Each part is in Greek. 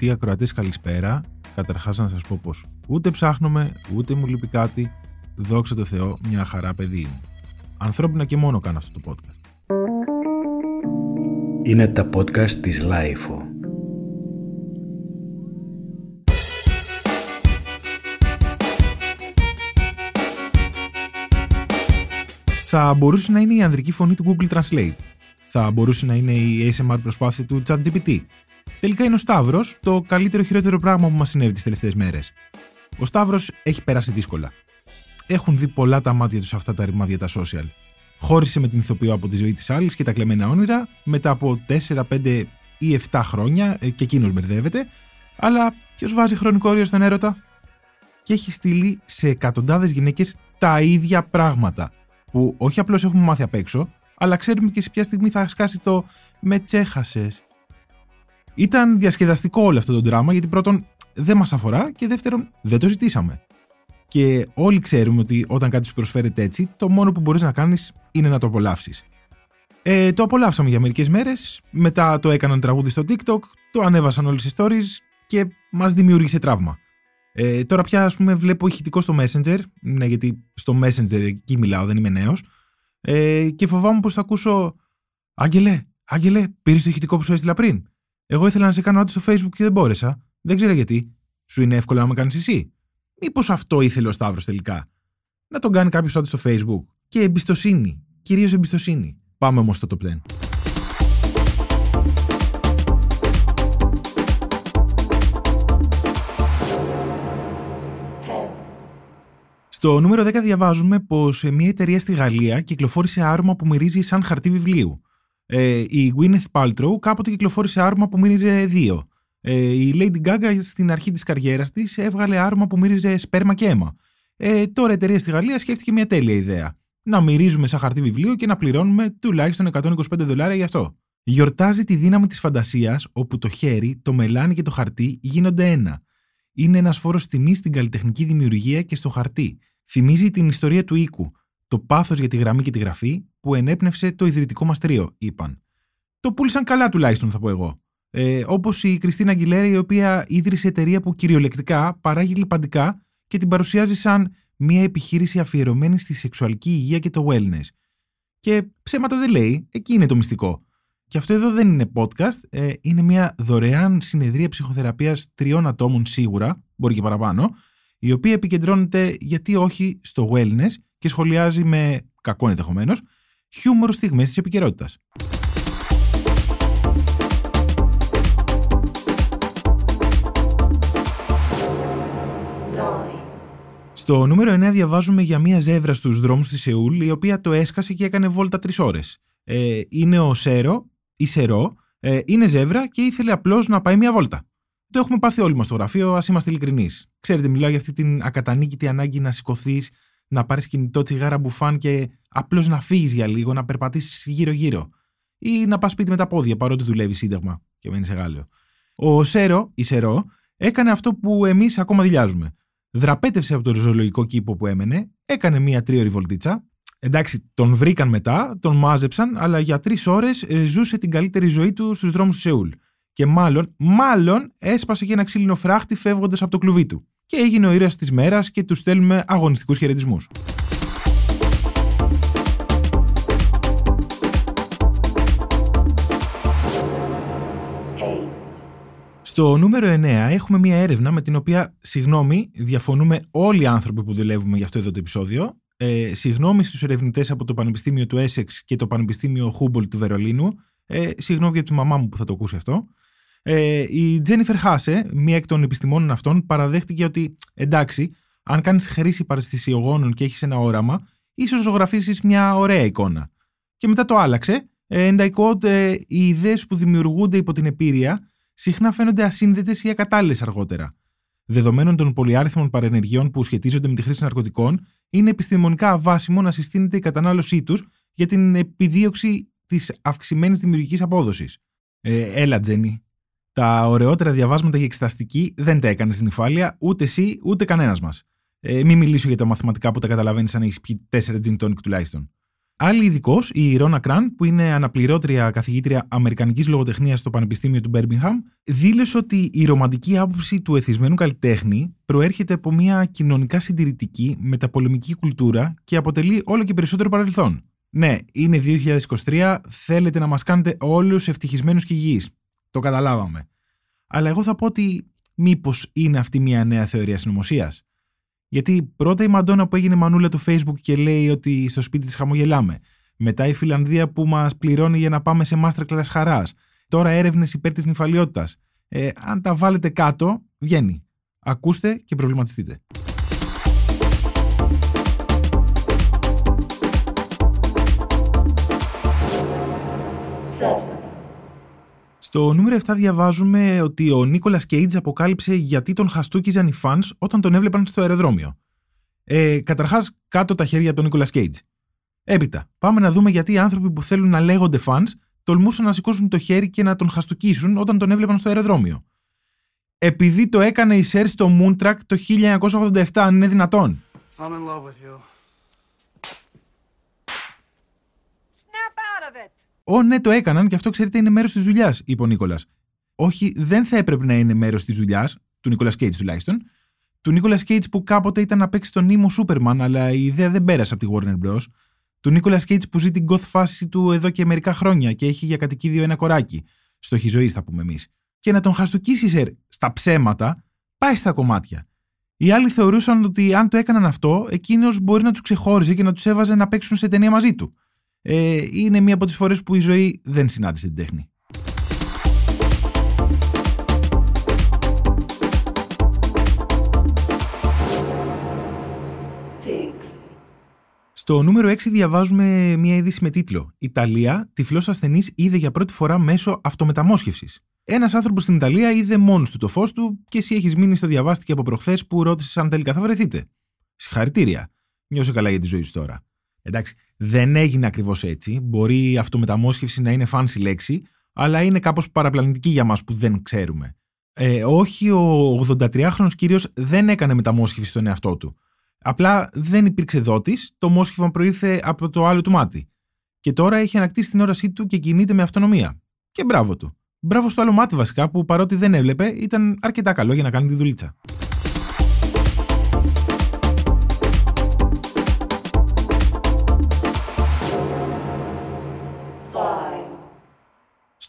Αγαπητοί ακροατές, καλησπέρα. Καταρχάς, να σας πω πως ούτε ψάχνουμε, ούτε μου λείπει κάτι. Δόξα τω Θεώ, μια χαρά παιδί είναι. Ανθρώπινα και μόνο κάνω αυτό το podcast. Είναι τα podcast της Lifeo. Θα μπορούσε να είναι η ανδρική φωνή του Google Translate. Θα μπορούσε να είναι η ASMR προσπάθεια του ChatGPT. Τελικά είναι ο Σταύρος το καλύτερο χειρότερο πράγμα που μας συνέβη τις τελευταίες μέρες. Ο Σταύρος έχει περάσει δύσκολα. Έχουν δει πολλά τα μάτια τους αυτά τα ρημάδια τα social. Χώρισε με την ηθοποιό από τη ζωή της άλλης και τα κλεμμένα όνειρα μετά από 4, 5 ή 7 χρόνια ε, και εκείνος μπερδεύεται. Αλλά ποιος βάζει χρονικό όριο στον έρωτα; Και έχει στείλει σε εκατοντάδες γυναίκες τα ίδια πράγματα. Που όχι απλώς έχουμε μάθει απ' έξω, αλλά ξέρουμε και σε ποια στιγμή θα σκάσει το με τσέχασες. Ήταν διασκεδαστικό όλο αυτό το δράμα γιατί πρώτον δεν μας αφορά και δεύτερον δεν το ζητήσαμε. Και όλοι ξέρουμε ότι όταν κάτι σου προσφέρεται έτσι, το μόνο που μπορείς να κάνεις είναι να το απολαύσεις. Ε, το απολαύσαμε για μερικές μέρες, μετά το έκαναν τραγούδι στο TikTok, το ανέβασαν όλες οι stories και μας δημιούργησε τραύμα. Ε, τώρα πια ας πούμε βλέπω ηχητικό στο Messenger, ναι γιατί στο Messenger εκεί μιλάω, δεν είμαι νέος. Ε, και φοβάμαι πως θα ακούσω Άγγελε, Άγγελε, πήρες το ηχητικό που σου έστειλα πριν. Εγώ ήθελα να σε κάνω άντι στο Facebook και δεν μπόρεσα. Δεν ξέρω γιατί. Σου είναι εύκολο να με κάνεις εσύ. Μήπως αυτό ήθελε ο Σταύρος τελικά. Να τον κάνει κάποιος άντι στο Facebook. Και εμπιστοσύνη. Κυρίως εμπιστοσύνη. Πάμε όμως στο top 10. Στο νούμερο 10 διαβάζουμε πως μια εταιρεία στη Γαλλία κυκλοφόρησε άρωμα που μυρίζει σαν χαρτί βιβλίου. Ε, η Gwyneth Paltrow κάποτε κυκλοφόρησε άρωμα που μύριζε δύο. Ε, η Lady Gaga στην αρχή της καριέρας της έβγαλε άρωμα που μύριζε σπέρμα και αίμα. Ε, τώρα η εταιρεία στη Γαλλία σκέφτηκε μια τέλεια ιδέα. Να μυρίζουμε σαν χαρτί βιβλίο και να πληρώνουμε τουλάχιστον 125 δολάρια γι' αυτό. Γιορτάζει τη δύναμη της φαντασίας όπου το χέρι, το μελάνι και το χαρτί γίνονται ένα. Είναι ένας φόρος τιμής στην καλλιτεχνική δημιουργία και στο χαρτί. Θυμίζει την ιστορία του οίκου, το πάθος για τη γραμμή και τη γραφή που ενέπνευσε το ιδρυτικό μας τρίο, είπαν. Το πούλησαν καλά τουλάχιστον, θα πω εγώ. Ε, Όπως η Κριστίνα Αγγιλέρα, η οποία ίδρυσε εταιρεία που κυριολεκτικά παράγει λιπαντικά και την παρουσιάζει σαν μια επιχείρηση αφιερωμένη στη σεξουαλική υγεία και το wellness. Και ψέματα δεν λέει, εκεί είναι το μυστικό. Και αυτό εδώ δεν είναι podcast, ε, είναι μια δωρεάν συνεδρία ψυχοθεραπείας τριών ατόμων σίγουρα, μπορεί και παραπάνω, η οποία επικεντρώνεται γιατί όχι στο wellness και σχολιάζει με κακό ενδεχομένως χιούμορ στιγμές της επικαιρότητας. Στο νούμερο 9 διαβάζουμε για μία ζεύρα στους δρόμους της Σεούλ η οποία το έσκασε και έκανε βόλτα τρεις ώρες. Ε, είναι ο Σέρο, η Σερό, ε, είναι ζεύρα και ήθελε απλώς να πάει μία βόλτα. Το έχουμε πάθει όλοι μας στο γραφείο, ας είμαστε ειλικρινείς. Ξέρετε, μιλάω για αυτή την ακατανίκητη ανάγκη να σηκωθείς, να πάρεις κινητό τσιγάρα μπουφάν και απλώς να φύγεις για λίγο, να περπατήσεις γύρω-γύρω. Ή να πας σπίτι με τα πόδια, παρότι δουλεύει σύνταγμα και μένεις σε Γάλλιο. Ο Σέρο, η Σερό, έκανε αυτό που εμείς ακόμα δηλιάζουμε. Δραπέτευσε από το ριζολογικό κήπο που έμενε, έκανε μία τρίωρη βολτίτσα. Εντάξει, τον βρήκαν μετά, τον μάζεψαν, αλλά για τρεις ώρες ε, ζούσε την καλύτερη ζωή του στους δρόμους του Σεούλ. Και μάλλον, μάλλον έσπασε και ένα ξύλινο φράχτη φεύγοντας από το κλουβί του. Και έγινε ο ήρωας της μέρας και του στέλνουμε αγωνιστικούς χαιρετισμούς. Στο νούμερο 9 έχουμε μια έρευνα με την οποία, συγγνώμη, διαφωνούμε όλοι οι άνθρωποι που δουλεύουμε για αυτό εδώ το επεισόδιο. Ε, συγγνώμη στους ερευνητές από το Πανεπιστήμιο του Essex και το Πανεπιστήμιο Humboldt του Βερολίνου. Ε, συγγνώμη για τη μαμά μου που θα το ακούσει αυτό. Ε, η Τζένιφερ Χάσε, μία εκ των επιστημόνων αυτών, παραδέχτηκε ότι εντάξει, αν κάνεις χρήση παρεστησιογόνων και έχεις ένα όραμα, ίσως ζωγραφίσεις μια ωραία εικόνα. Και μετά το άλλαξε. Ε, and I quote, ε, οι ιδέες που δημιουργούνται υπό την επίρρεια συχνά φαίνονται ασύνδετες ή ακατάλληλες αργότερα. Δεδομένων των πολυάριθμων παρενεργειών που σχετίζονται με τη χρήση ναρκωτικών, είναι επιστημονικά αβάσιμο να συστήνεται η κατανάλωσή τους για την επιδίωξη της αυξημένης δημιουργικής απόδοσης. Ε, έλα, Τζένι, τα ωραιότερα διαβάσματα για εξεταστική δεν τα έκανες στην υφάλεια, ούτε εσύ ούτε κανένας μας. Ε, μην μιλήσω για τα μαθηματικά που τα καταλαβαίνεις αν έχεις πιει 4 gin tonic τουλάχιστον. Άλλη ειδικός, η Ρώνα Κραν, που είναι αναπληρώτρια καθηγήτρια Αμερικανικής Λογοτεχνίας στο Πανεπιστήμιο του Μπέρμιγχαμ, δήλωσε ότι η ρομαντική άποψη του εθισμένου καλλιτέχνη προέρχεται από μια κοινωνικά συντηρητική μεταπολεμική κουλτούρα και αποτελεί όλο και περισσότερο παρελθόν. Ναι, είναι 2023, θέλετε να μας κάνετε όλους ευτυχισμένους και υγιείς. Το καταλάβαμε. Αλλά εγώ θα πω ότι μήπως είναι αυτή μια νέα θεωρία συνωμοσίας. Γιατί πρώτα η Μαντόνα που έγινε μανούλα του Facebook και λέει ότι στο σπίτι της χαμογελάμε. Μετά η Φιλανδία που μας πληρώνει για να πάμε σε masterclass χαράς. Τώρα έρευνες υπέρ της νυφαλιότητας. Ε, αν τα βάλετε κάτω, βγαίνει. Ακούστε και προβληματιστείτε. Στο νούμερο 7 διαβάζουμε ότι ο Νίκολας Κέιτζ αποκάλυψε γιατί τον χαστούκιζαν οι fans όταν τον έβλεπαν στο αεροδρόμιο. Ε, Καταρχάς, κάτω τα χέρια του Νίκολας Κέιτζ. Έπειτα, πάμε να δούμε γιατί οι άνθρωποι που θέλουν να λέγονται fans τολμούσαν να σηκώσουν το χέρι και να τον χαστούκίσουν όταν τον έβλεπαν στο αεροδρόμιο. Επειδή το έκανε η Σέρ στο Moontrack το 1987, αν είναι δυνατόν. I'm in love with you. Snap out of it! Ω, ναι, το έκαναν και αυτό ξέρετε είναι μέρος της δουλειάς, είπε ο Νίκολας. Όχι, δεν θα έπρεπε να είναι μέρος της δουλειάς, του Νίκολας Κέιτς τουλάχιστον. Του Νίκολας Κέιτς που κάποτε ήταν να παίξει τον νήμο Σούπερμαν, αλλά η ιδέα δεν πέρασε από τη Warner Bros. Του Νίκολας Κέιτς που ζει την goth φάση του εδώ και μερικά χρόνια και έχει για κατοικίδιο ένα κοράκι. Στοχή ζωής, θα πούμε εμείς. Και να τον χαστοκίσει σερ στα ψέματα, πάει στα κομμάτια. Οι άλλοι θεωρούσαν ότι αν το έκαναν αυτό, εκείνος μπορεί να τους ξεχώριζε και να τους έβαζε να παίξουν σε ταινία μαζί του. Ε, είναι μία από τις φορές που η ζωή δεν συνάντησε την τέχνη. Στο νούμερο 6 διαβάζουμε μία είδηση με τίτλο «Ιταλία, τυφλός ασθενής είδε για πρώτη φορά μέσω αυτομεταμόσχευσης». Ένας άνθρωπος στην Ιταλία είδε μόνος του το φως του και εσύ έχεις μείνει στο διαβάστηκε από προχθές που ρώτησες αν τελικά θα βρεθείτε. Συγχαρητήρια. Νιώσε καλά για τη ζωή σου τώρα. Εντάξει, δεν έγινε ακριβώς έτσι. Μπορεί η αυτομεταμόσχευση να είναι fancy λέξη, αλλά είναι κάπως παραπλανητική για μας που δεν ξέρουμε. Ε, όχι, ο 83χρονο κύριος δεν έκανε μεταμόσχευση στον εαυτό του. Απλά δεν υπήρξε δότης, το μόσχευμα προήρθε από το άλλο του μάτι. Και τώρα έχει ανακτήσει την όρασή του και κινείται με αυτονομία. Και μπράβο του. Μπράβο στο άλλο μάτι βασικά που παρότι δεν έβλεπε ήταν αρκετά καλό για να κάνει τη δουλίτσα.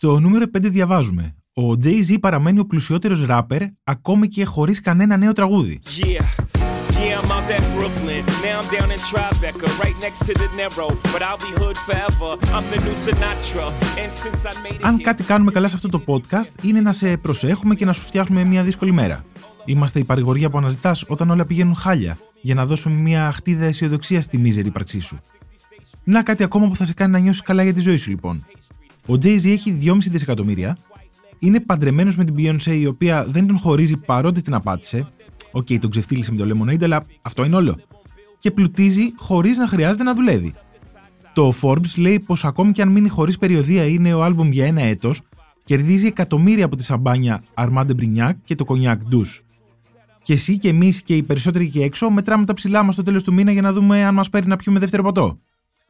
Στο νούμερο 5 διαβάζουμε Ο Jay-Z παραμένει ο πλουσιότερος ράπερ ακόμη και χωρίς κανένα νέο τραγούδι. Yeah, yeah, I'm out at Brooklyn. Now I'm down in Tribeca, right next to the Narrow. But I'll be hood forever. I'm the new Sinatra. And since I made it Αν here- κάτι κάνουμε καλά σε αυτό το podcast είναι να σε προσέχουμε και να σου φτιάχνουμε μια δύσκολη μέρα. Είμαστε η παρηγορία που αναζητάς όταν όλα πηγαίνουν χάλια, για να δώσουμε μια χτίδα αισιοδοξίας στη μίζερη ύπαρξή σου. Να κάτι ακόμα που θα σε κάνει να νιώσεις καλά για τη ζωή σου, λοιπόν. Ο Jay-Z έχει 2,5 δισεκατομμύρια, είναι παντρεμένος με την Beyoncé, η οποία δεν τον χωρίζει παρότι την απάτησε. Οκ, τον ξεφτίλισε με το Lemonade, αλλά αυτό είναι όλο. Και πλουτίζει χωρίς να χρειάζεται να δουλεύει. Το Forbes λέει πως ακόμη και αν μείνει χωρίς περιοδεία ή νέο άλμπουμ για ένα έτος, κερδίζει εκατομμύρια από τη σαμπάνια Armand de Brignac και το κονιάκ D'Ussé. Και εσύ και εμείς και οι περισσότεροι εκεί έξω μετράμε τα ψιλά μας στο τέλος του μήνα για να δούμε αν μας παίρνει να πιούμε δεύτερο ποτό.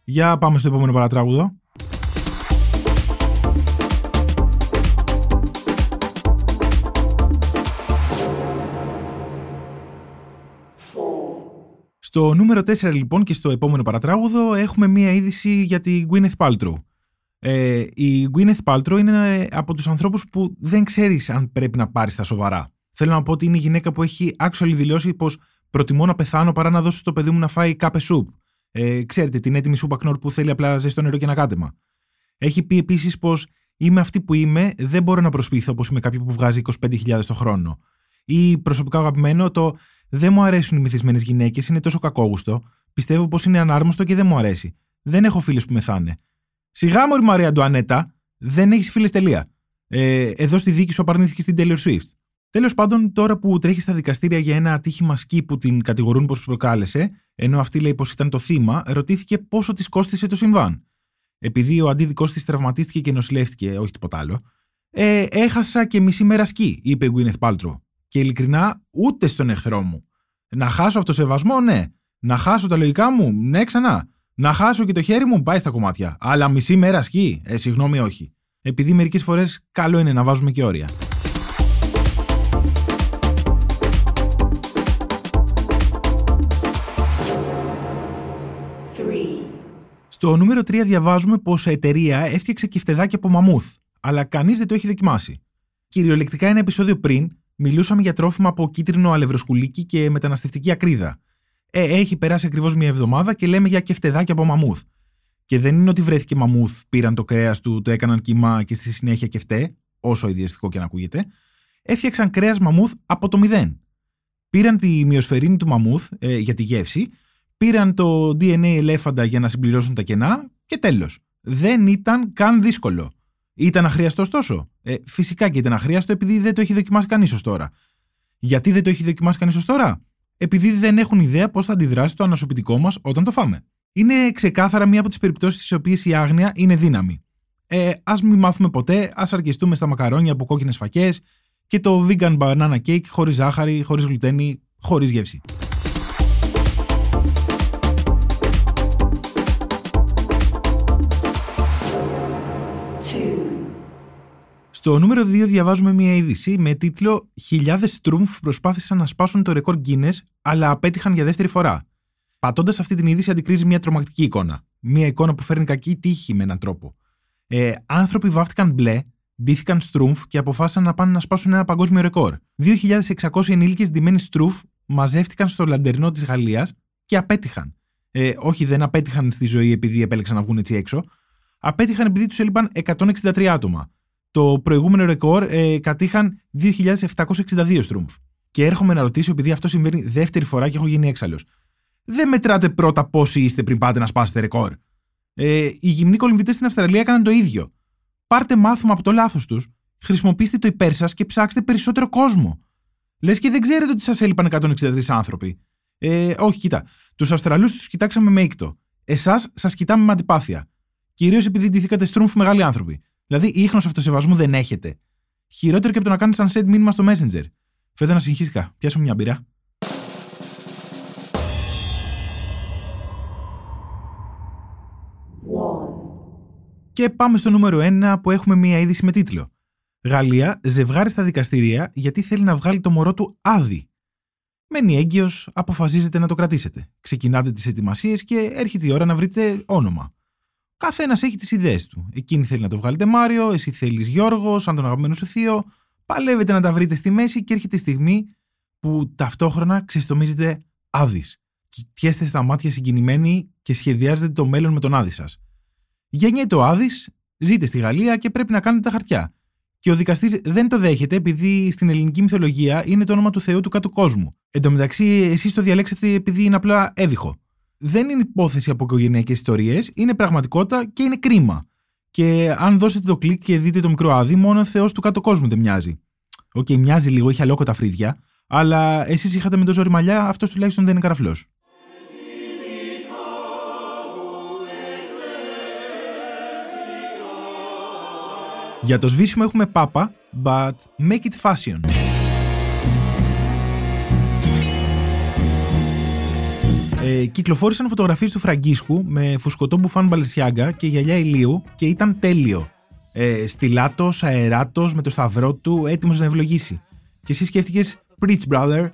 Για πάμε στο επόμενο παρατράγουδο. Στο νούμερο 4 λοιπόν και στο επόμενο παρατράγουδο έχουμε μία είδηση για τη Gwyneth Paltrow. Ε, η Gwyneth Paltrow είναι από τους ανθρώπους που δεν ξέρεις αν πρέπει να πάρεις τα σοβαρά. Θέλω να πω ότι είναι η γυναίκα που έχει actually δηλώσει πως προτιμώ να πεθάνω παρά να δώσω στο παιδί μου να φάει κάπες σουπ. Ε, ξέρετε, την έτοιμη σούπα κνόρ που θέλει απλά ζεστό νερό και ένα κάτεμα. Έχει πει επίσης πως είμαι αυτή που είμαι, δεν μπορώ να προσποιηθώ πως είμαι κάποιο που βγάζει 25.000 το χρόνο. Ή προσωπικά αγαπημένο το δεν μου αρέσουν οι μυθισμένες γυναίκες, είναι τόσο κακόγουστο. Πιστεύω πως είναι ανάρμοστο και δεν μου αρέσει. Δεν έχω φίλες που μεθάνε. Σιγά μου, Μαρία Αντουανέτα, δεν έχεις φίλες τελεία. Ε, εδώ στη δίκη σου απαρνήθηκε στην Taylor Swift. Τέλος πάντων, τώρα που τρέχεις στα δικαστήρια για ένα ατύχημα σκι που την κατηγορούν πως προκάλεσε, ενώ αυτή λέει πως ήταν το θύμα, ρωτήθηκε πόσο της κόστησε το συμβάν. Επειδή ο αντίδικός της τραυματίστηκε και νοσηλεύτηκε, όχι τίποτα άλλο, ε, έχασα και μισή μέρα σκι, είπε η Gwyneth Paltrow. Και ειλικρινά, ούτε στον εχθρό μου. Να χάσω αυτό σεβασμό, ναι. Να χάσω τα λογικά μου, ναι, ξανά. Να χάσω και το χέρι μου, πάει στα κομμάτια. Αλλά μισή μέρα σκι. Ε, συγγνώμη, όχι. Επειδή μερικές φορές καλό είναι να βάζουμε και όρια. Στο νούμερο 3 διαβάζουμε πως η εταιρεία έφτιαξε κεφτεδάκι από μαμούθ, αλλά κανείς δεν το έχει δοκιμάσει. Κυριολεκτικά ένα επεισόδιο πριν, μιλούσαμε για τρόφιμα από κίτρινο αλευροσκουλίκι και μεταναστευτική ακρίδα. Ε, έχει περάσει ακριβώς μια εβδομάδα και λέμε για κεφτεδάκι από μαμούθ. Και δεν είναι ότι βρέθηκε μαμούθ, πήραν το κρέας του, το έκαναν κύμα και στη συνέχεια κεφτέ, όσο ιδιαστικό και να ακούγεται. Έφτιαξαν κρέας μαμούθ από το μηδέν. Πήραν τη μυοσφαιρίνη του μαμούθ ε, για τη γεύση πήραν το DNA ελέφαντα για να συμπληρώσουν τα κενά και τέλος. Δεν ήταν καν δύσκολο. Ήταν αχρίαστος τόσο; Ε, φυσικά και ήταν αχρίαστο επειδή δεν το έχει δοκιμάσει κανείς ως τώρα. Γιατί δεν το έχει δοκιμάσει κανείς ως τώρα; Επειδή δεν έχουν ιδέα πώς θα αντιδράσει το ανασωπητικό μας όταν το φάμε. Είναι ξεκάθαρα μία από τις περιπτώσεις στις οποίες η άγνοια είναι δύναμη. Ε, ας μην μάθουμε ποτέ, ας αρκεστούμε στα μακαρόνια από κόκκινες φακές και το vegan banana cake χωρίς ζάχαρη, χωρίς γλουτένη, χωρίς γεύση. Στο νούμερο 2 διαβάζουμε μια είδηση με τίτλο Χιλιάδες Τρούμφ προσπάθησαν να σπάσουν το ρεκόρ Guinness, αλλά απέτυχαν για δεύτερη φορά. Πατώντας αυτή την είδηση, αντικρίζει μια τρομακτική εικόνα. Μια εικόνα που φέρνει κακή τύχη με έναν τρόπο. Ε, άνθρωποι βάφτηκαν μπλε, ντύθηκαν στρούμφ και αποφάσισαν να πάνε να σπάσουν ένα παγκόσμιο ρεκόρ. 2.600 ενήλικες ντυμένοι στρούφ μαζεύτηκαν στο λαντερνό της Γαλλίας και απέτυχαν. Ε, όχι, δεν απέτυχαν στη ζωή επειδή επέλεξαν να βγουν έτσι έξω. Απέτυχαν επειδή τους έλειπαν 163 άτομα. Το προηγούμενο ρεκόρ ε, κατήχαν 2.762 στρούμφ. Και έρχομαι να ρωτήσω, επειδή αυτό συμβαίνει δεύτερη φορά και έχω γίνει έξαλλος. Δεν μετράτε πρώτα πόσοι είστε πριν πάτε να σπάσετε ρεκόρ. Ε, οι γυμνοί κολυμβητές στην Αυστραλία έκαναν το ίδιο. Πάρτε μάθημα από το λάθος τους, χρησιμοποιήστε το υπέρ σας και ψάξτε περισσότερο κόσμο. Λες και δεν ξέρετε ότι σας έλειπαν 163 άνθρωποι. Ε, όχι, κοίτα. Τους Αυστραλούς τους κοιτάξαμε με ήκτο. Εσάς σας κοιτάμε με αντιπάθεια. Κυρίως επειδή ντυθήκατε στρούμφ μεγάλοι άνθρωποι. Δηλαδή, ίχνος αυτοσεβασμού δεν έχετε. Χειρότερο και από το να κάνεις sunset μήνυμα στο Messenger. Φέτο να συγχύστηκα. Πιάσω μια μπύρα. Και πάμε στο νούμερο 1 που έχουμε μία είδηση με τίτλο. Γαλλία, ζευγάρι στα δικαστηρία γιατί θέλει να βγάλει το μωρό του άδει. Μένει έγκυος, αποφασίζετε να το κρατήσετε. Ξεκινάτε τις ετοιμασίες και έρχεται η ώρα να βρείτε όνομα. Καθένας έχει τις ιδέες του. Εκείνη θέλει να το βγάλετε Μάριο, εσύ θέλεις Γιώργος, σαν τον αγαπημένο σου θείο. Παλεύετε να τα βρείτε στη μέση και έρχεται η στιγμή που ταυτόχρονα ξεστομίζετε άδει. Κοιτιέστε στα μάτια συγκινημένοι και σχεδιάζετε το μέλλον με τον άδη σας. Γεννιέται ο άδης, ζείτε στη Γαλλία και πρέπει να κάνετε τα χαρτιά. Και ο δικαστής δεν το δέχεται επειδή στην ελληνική μυθολογία είναι το όνομα του Θεού του κάτω κόσμου. Εν τω μεταξύ, εσείς το διαλέξετε επειδή είναι απλά έβυχο δεν είναι υπόθεση από οικογενειακές ιστορίες, είναι πραγματικότητα και είναι κρίμα. Και αν δώσετε το κλικ και δείτε το μικρό Άδη, μόνο ο Θεός του κάτω κόσμου δεν μοιάζει. OK, okay, μοιάζει λίγο, έχει αλόκοτα φρύδια, αλλά εσείς είχατε με τόσο ρημαλιά, αυτός τουλάχιστον δεν είναι καραφλός. Για το σβήσιμο έχουμε πάπα, but make it fashion. Ε, κυκλοφόρησαν φωτογραφίες του Φραγκίσκου με φουσκωτό μπουφάν μπαλισιάγκα και γυαλιά ηλίου και ήταν τέλειο. Ε, στυλάτος, αεράτος, με το σταυρό του, έτοιμος να ευλογήσει. Και εσύ σκέφτηκες, Preach brother,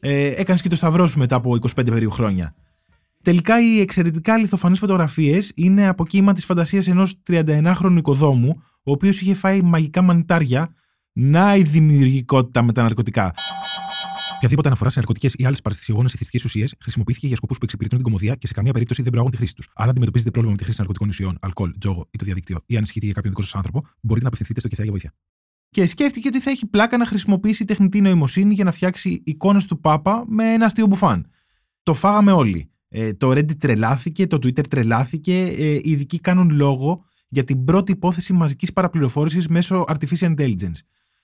ε, έκανες και το σταυρό σου μετά από 25 περίπου χρόνια. Τελικά οι εξαιρετικά λιθοφανείς φωτογραφίες είναι από κύμα της φαντασίας ενός 31χρονου οικοδόμου, ο οποίος είχε φάει μαγικά μανιτάρια. Να η δημιουργικότητα με τα ναρκωτικά. Οποιαδήποτε αναφορά σε ναρκωτικές ή άλλες παραστησιογόνε ηθιστικέ ουσίε χρησιμοποιήθηκε για σκοπούς που εξυπηρετούν την κομμωδία και σε καμία περίπτωση δεν προάγουν τη χρήση τους. Αν αντιμετωπίζετε πρόβλημα με τη χρήση ναρκωτικών ουσιών, αλκοόλ, τζόγο ή το διαδίκτυο ή ανησυχείτε για κάποιον δικό σας άνθρωπο, μπορείτε να απευθυνθείτε στο κεφάλι για βοήθεια. Και σκέφτηκε ότι θα έχει πλάκα να χρησιμοποιήσει τεχνητή νοημοσύνη για να φτιάξει εικόνες του Πάπα με ένα αστείο μπουφάν. Το φάγαμε όλοι. Ε, το Reddit τρελάθηκε, το Twitter τρελάθηκε. Ε, οι ειδικοί κάνουν λόγο για την πρώτη υπόθεση μαζικής παραπληροφόρησης μέσω artificial intelligence.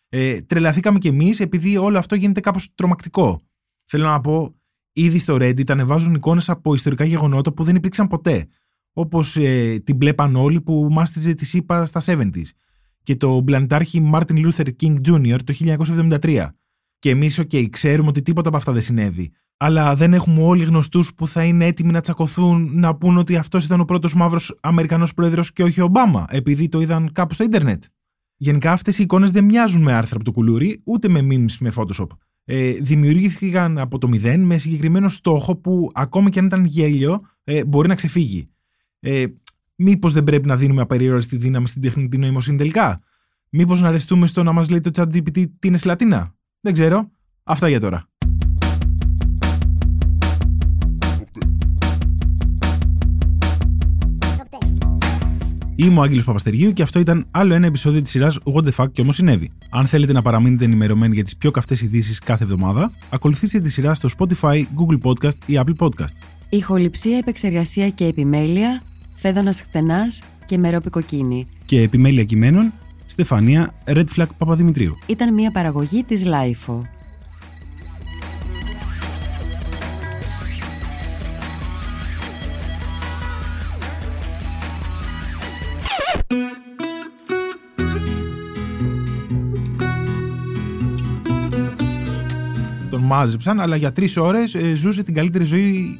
Ε, τρελαθήκαμε κι εμείς επειδή όλο αυτό γίνεται κάπως τρομακτικό. Θέλω να πω, ήδη στο Reddit ανεβάζουν εικόνες από ιστορικά γεγονότα που δεν υπήρξαν ποτέ. Όπως ε, την μπλε πανόλη που μάστιζε τη ΣΥΠΑ στα 70s και το μπλανιτάρχη Martin Luther King Jr. το 1973. Και εμείς, OK, ξέρουμε ότι τίποτα από αυτά δεν συνέβη. αλλά δεν έχουμε όλοι γνωστούς που θα είναι έτοιμοι να τσακωθούν να πούν ότι αυτός ήταν ο πρώτος μαύρος Αμερικανός πρόεδρος και όχι ο Ομπάμα, επειδή το είδαν κάπου στο ίντερνετ. Γενικά αυτές οι εικόνες δεν μοιάζουν με άρθρα από το κουλούρι, ούτε με memes με Photoshop. Ε, δημιουργήθηκαν από το μηδέν με συγκεκριμένο στόχο που ακόμη και αν ήταν γέλιο ε, μπορεί να ξεφύγει. Ε, Μήπως δεν πρέπει να δίνουμε απεριόριστη δύναμη στην τεχνητή νοημοσύνη τελικά; Μήπως να αρεστούμε στο να μας λέει το ChatGPT τι είναι Λατίνα. Δεν ξέρω. Αυτά για τώρα. Είμαι ο Άγγελος Παπαστεργίου και αυτό ήταν άλλο ένα επεισόδιο της σειράς What the fuck και όμως συνέβη. Αν θέλετε να παραμείνετε ενημερωμένοι για τις πιο καυτές ειδήσεις κάθε εβδομάδα, ακολουθήστε τη σειρά στο Spotify, Google Podcast ή Apple Podcast. Ηχοληψία, επεξεργασία και επιμέλεια, φέδωνας χτενάς και μερόπη κοκκίνη. Και επιμέλεια κειμένων, Στεφανία Red Flag Παπαδημητρίου. Ήταν μια παραγωγή της Lifeo. Τον μάζεψαν, αλλά για τρεις ώρες ζούσε την καλύτερη ζωή.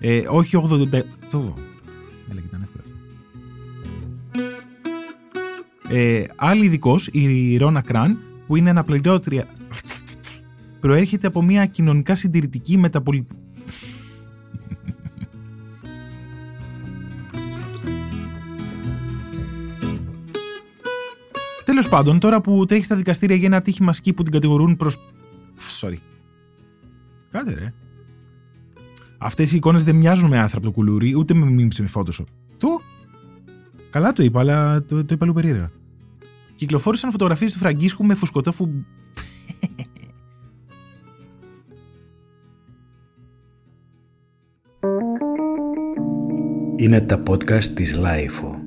Ε, όχι 80. Το... Έλα, ήταν εύκολο αυτό. Ε, άλλη ειδικός, η Ρώνα Κραν, που είναι αναπληρώτρια. Προέρχεται από μια κοινωνικά συντηρητική μεταπολιτική. Τέλος πάντων, τώρα που τρέχεις στα δικαστήρια για ένα ατύχημα σκι που την κατηγορούν προ. Sorry. Κάτε ρε. Αυτές οι εικόνες δεν μοιάζουν με άνθρωπο το κουλούρι, ούτε με memes με Photoshop. Του. Καλά το είπα, αλλά το, το είπα λίγο περίεργα. Κυκλοφόρησαν φωτογραφίες του Φραγκίσκου με φουσκωτό φου... Είναι τα podcast της Lifeo.